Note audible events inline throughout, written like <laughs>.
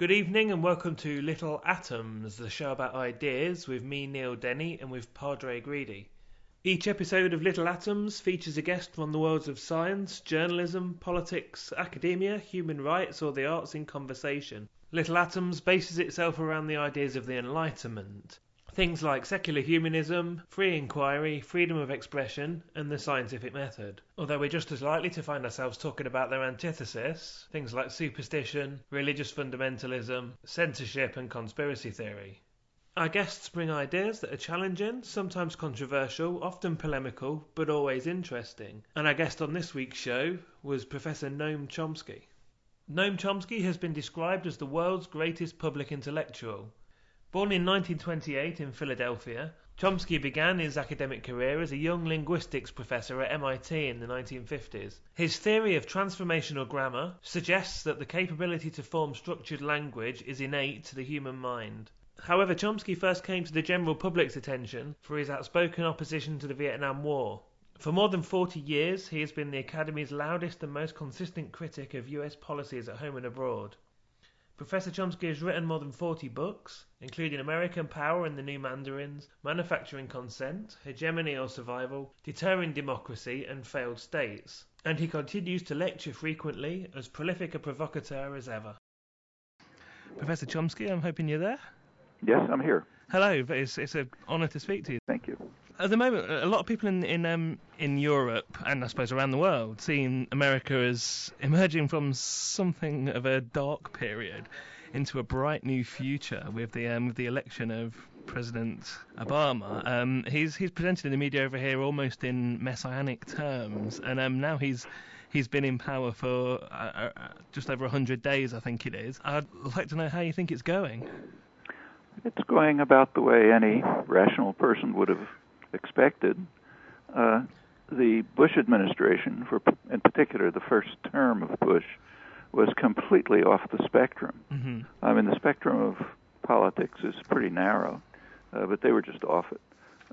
Good evening and welcome to Little Atoms, the show about ideas with me, Neil Denny, and with Padraig Reidy. Each episode of Little Atoms features a guest from the worlds of science, journalism, politics, academia, human rights, or the arts in conversation. Little Atoms bases itself around the ideas of the Enlightenment. Things like secular humanism, free inquiry, freedom of expression, and the scientific method. Although we're just as likely to find ourselves talking about their antithesis, things like superstition, religious fundamentalism, censorship, and conspiracy theory. Our guests bring ideas that are challenging, sometimes controversial, often polemical, but always interesting. And our guest on this week's show was Professor Noam Chomsky. Noam Chomsky has been described as the world's greatest public intellectual. Born in 1928 in Philadelphia, Chomsky began his academic career as a young linguistics professor at MIT in the 1950s. His theory of transformational grammar suggests that the capability to form structured language is innate to the human mind. However, Chomsky first came to the general public's attention for his outspoken opposition to the Vietnam War. For more than 40 years, he has been the Academy's loudest and most consistent critic of US policies at home and abroad. Professor Chomsky has written more than 40 books, including American Power and the New Mandarins, Manufacturing Consent, Hegemony or Survival, Deterring Democracy, and Failed States. And he continues to lecture frequently, as prolific a provocateur as ever. Professor Chomsky, I'm hoping you're there. Yes, I'm here. Hello, it's, it's an honour to speak to you. Thank you. At the moment, a lot of people in in um, in Europe and I suppose around the world seeing America as emerging from something of a dark period into a bright new future with the um, with the election of President Obama. Um, he's he's presented in the media over here almost in messianic terms, and um, now he's he's been in power for uh, uh, just over 100 days, I think it is. I'd like to know how you think it's going. It's going about the way any rational person would have expected. Uh, the Bush administration, for in particular the first term of Bush, was completely off the spectrum. Mm-hmm. I mean, the spectrum of politics is pretty narrow, uh, but they were just off it.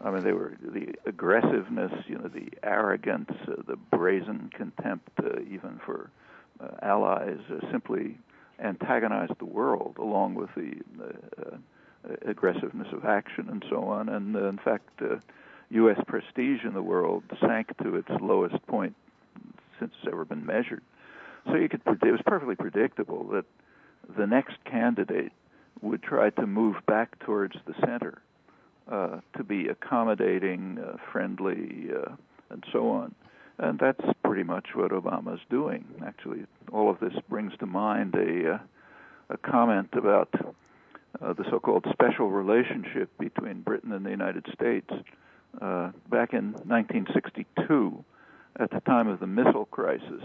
I mean, they were the aggressiveness, you know, the arrogance, uh, the brazen contempt, uh, even for uh, allies, uh, simply antagonized the world, along with the uh, aggressiveness of action and so on. And uh, in fact, uh, U.S. prestige in the world sank to its lowest point since it's ever been measured. So you could it was perfectly predictable that the next candidate would try to move back towards the center, uh, to be accommodating, uh, friendly, uh, and so on. And that's pretty much what Obama's doing. Actually, all of this brings to mind a uh, a comment about uh, the so-called special relationship between Britain and the United States. Uh, back in 1962, at the time of the missile crisis,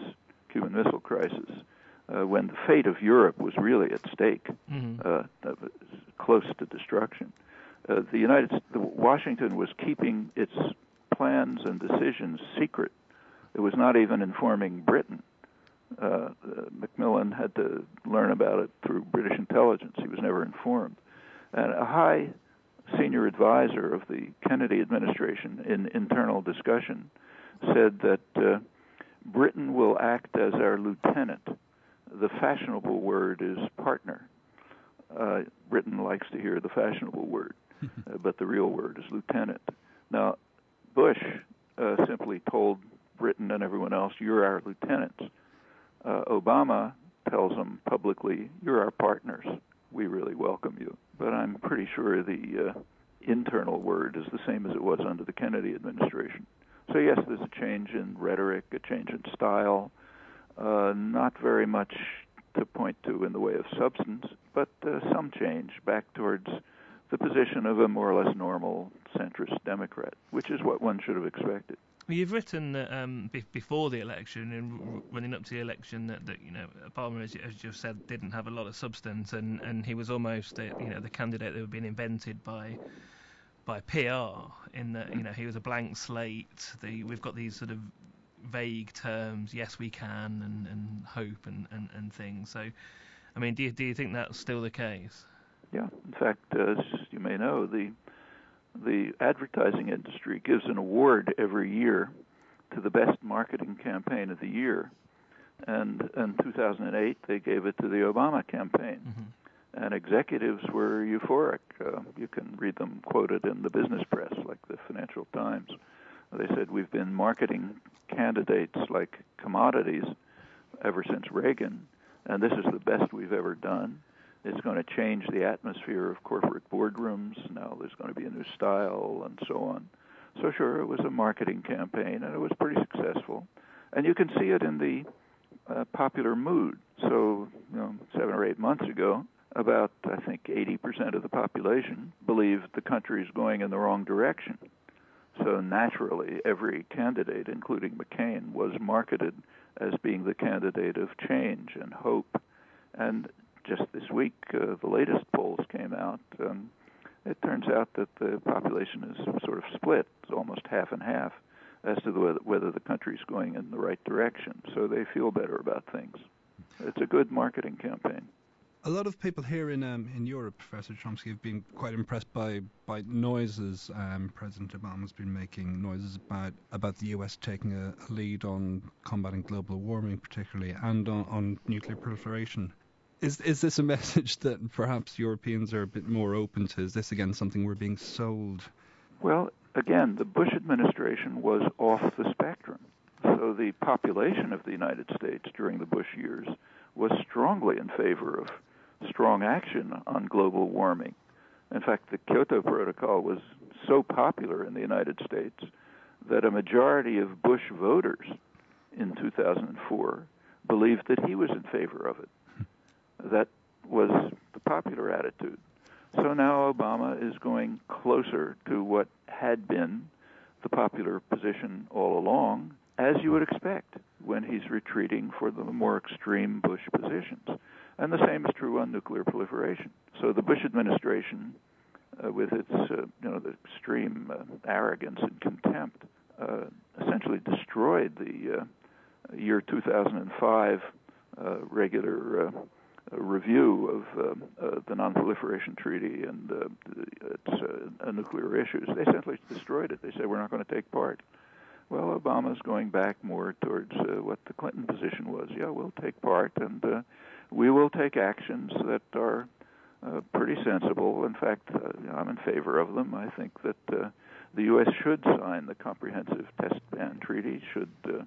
Cuban Missile Crisis, uh, when the fate of Europe was really at stake, mm-hmm. uh, close to destruction. Uh, the United the, Washington was keeping its plans and decisions secret. It was not even informing Britain. Uh, uh, Macmillan had to learn about it through British intelligence. He was never informed. And a high senior advisor of the Kennedy administration in internal discussion said that uh, Britain will act as our lieutenant. The fashionable word is partner. Uh, Britain likes to hear the fashionable word, <laughs> uh, but the real word is lieutenant. Now, Bush uh, simply told Britain and everyone else, "You're our lieutenants." Uh, Obama tells them publicly, "You're our partners. We really welcome you." But I'm pretty sure the uh, internal word is the same as it was under the Kennedy administration. So yes, there's a change in rhetoric, a change in style. Uh, not very much to point to in the way of substance, but uh, some change back towards the position of a more or less normal centrist Democrat, which is what one should have expected. You've written that um, be- before the election and running up to the election that, that you know Obama, as, as you've said, didn't have a lot of substance, and, and he was almost a, you know the candidate that had been invented by by PR. In that you know he was a blank slate. The, we've got these sort of vague terms, yes we can, and, and hope and, and, and things. So, I mean, do you, do you think that's still the case? Yeah, in fact, uh, as you may know, the the advertising industry gives an award every year to the best marketing campaign of the year. And in 2008, they gave it to the Obama campaign. Mm-hmm. and executives were euphoric. Uh, you can read them quoted in the business press, like the Financial Times. They said, We've been marketing candidates like commodities ever since Reagan, and this is the best we've ever done. It's going to change the atmosphere of corporate boardrooms. Now there's going to be a new style and so on. So, sure, it was a marketing campaign, and it was pretty successful. And you can see it in the uh, popular mood. So, you know, seven or eight months ago, about, I think, 80% of the population believed the country is going in the wrong direction. So naturally, every candidate, including McCain, was marketed as being the candidate of change and hope. And just this week, uh, the latest polls came out. Um, it turns out that the population is sort of split, almost half and half, as to the, whether, whether the is going in the right direction. So they feel better about things. It's a good marketing campaign. A lot of people here in um, in Europe, Professor Chomsky, have been quite impressed by by noises. Um, President Obama's been making noises about about the U.S. taking a, a lead on combating global warming, particularly, and on, on nuclear proliferation. Is is this a message that perhaps Europeans are a bit more open to? Is this again something we're being sold? Well, again, the Bush administration was off the spectrum. So the population of the United States during the Bush years was strongly in favor of strong action on global warming. In fact, the Kyoto Protocol was so popular in the United States that a majority of Bush voters in 2004 believed that he was in favor of it. That was the popular attitude. So now Obama is going closer to what had been the popular position all along, as you would expect when he's retreating for the more extreme Bush positions. And the same is true on nuclear proliferation. So the Bush administration, uh, with its uh, you know the extreme uh, arrogance and contempt, uh, essentially destroyed the uh, year 2005 uh, regular review of the Non-Proliferation Treaty and its nuclear issues. They essentially destroyed it. They said we're not going to take part. Well, Obama's going back more towards uh, what the Clinton position was. Yeah, we'll take part, and uh, we will take actions that are uh, pretty sensible. In fact, uh, I'm in favor of them. I think that uh, the U.S. should sign the Comprehensive Test Ban Treaty, should uh,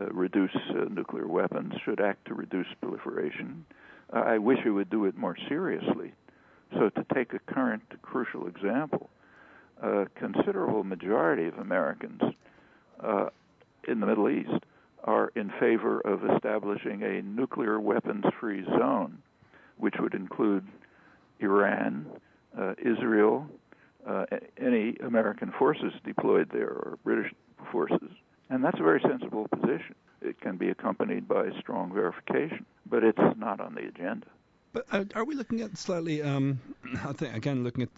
uh, reduce uh, nuclear weapons, should act to reduce proliferation. I wish it would do it more seriously. So, to take a current crucial example, a considerable majority of Americans uh, in the Middle East are in favor of establishing a nuclear weapons free zone, which would include Iran, uh, Israel, uh, any American forces deployed there or British forces. And that's a very sensible position. It can be accompanied by strong verification, but it's not on the agenda. But uh, are we looking at slightly, um, I think, again, looking at